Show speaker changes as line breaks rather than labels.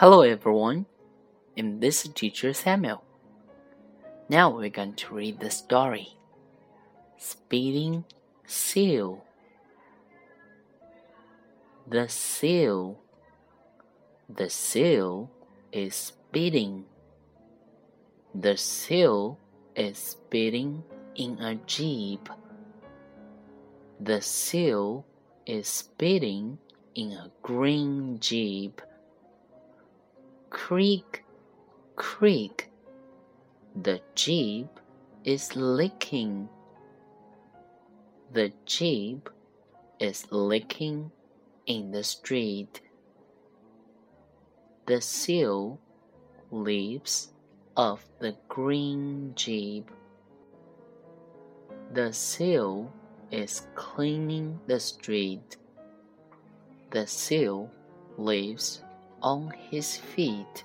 Hello everyone, I'm this teacher Samuel. Now we're going to read the story Speeding Seal. The seal. The seal is speeding. The seal is speeding in a jeep. The seal is speeding in a green jeep. Creak, creak. The jeep is licking. The jeep is licking in the street. The seal leaves of the green jeep. The seal is cleaning the street. The seal lives on his feet.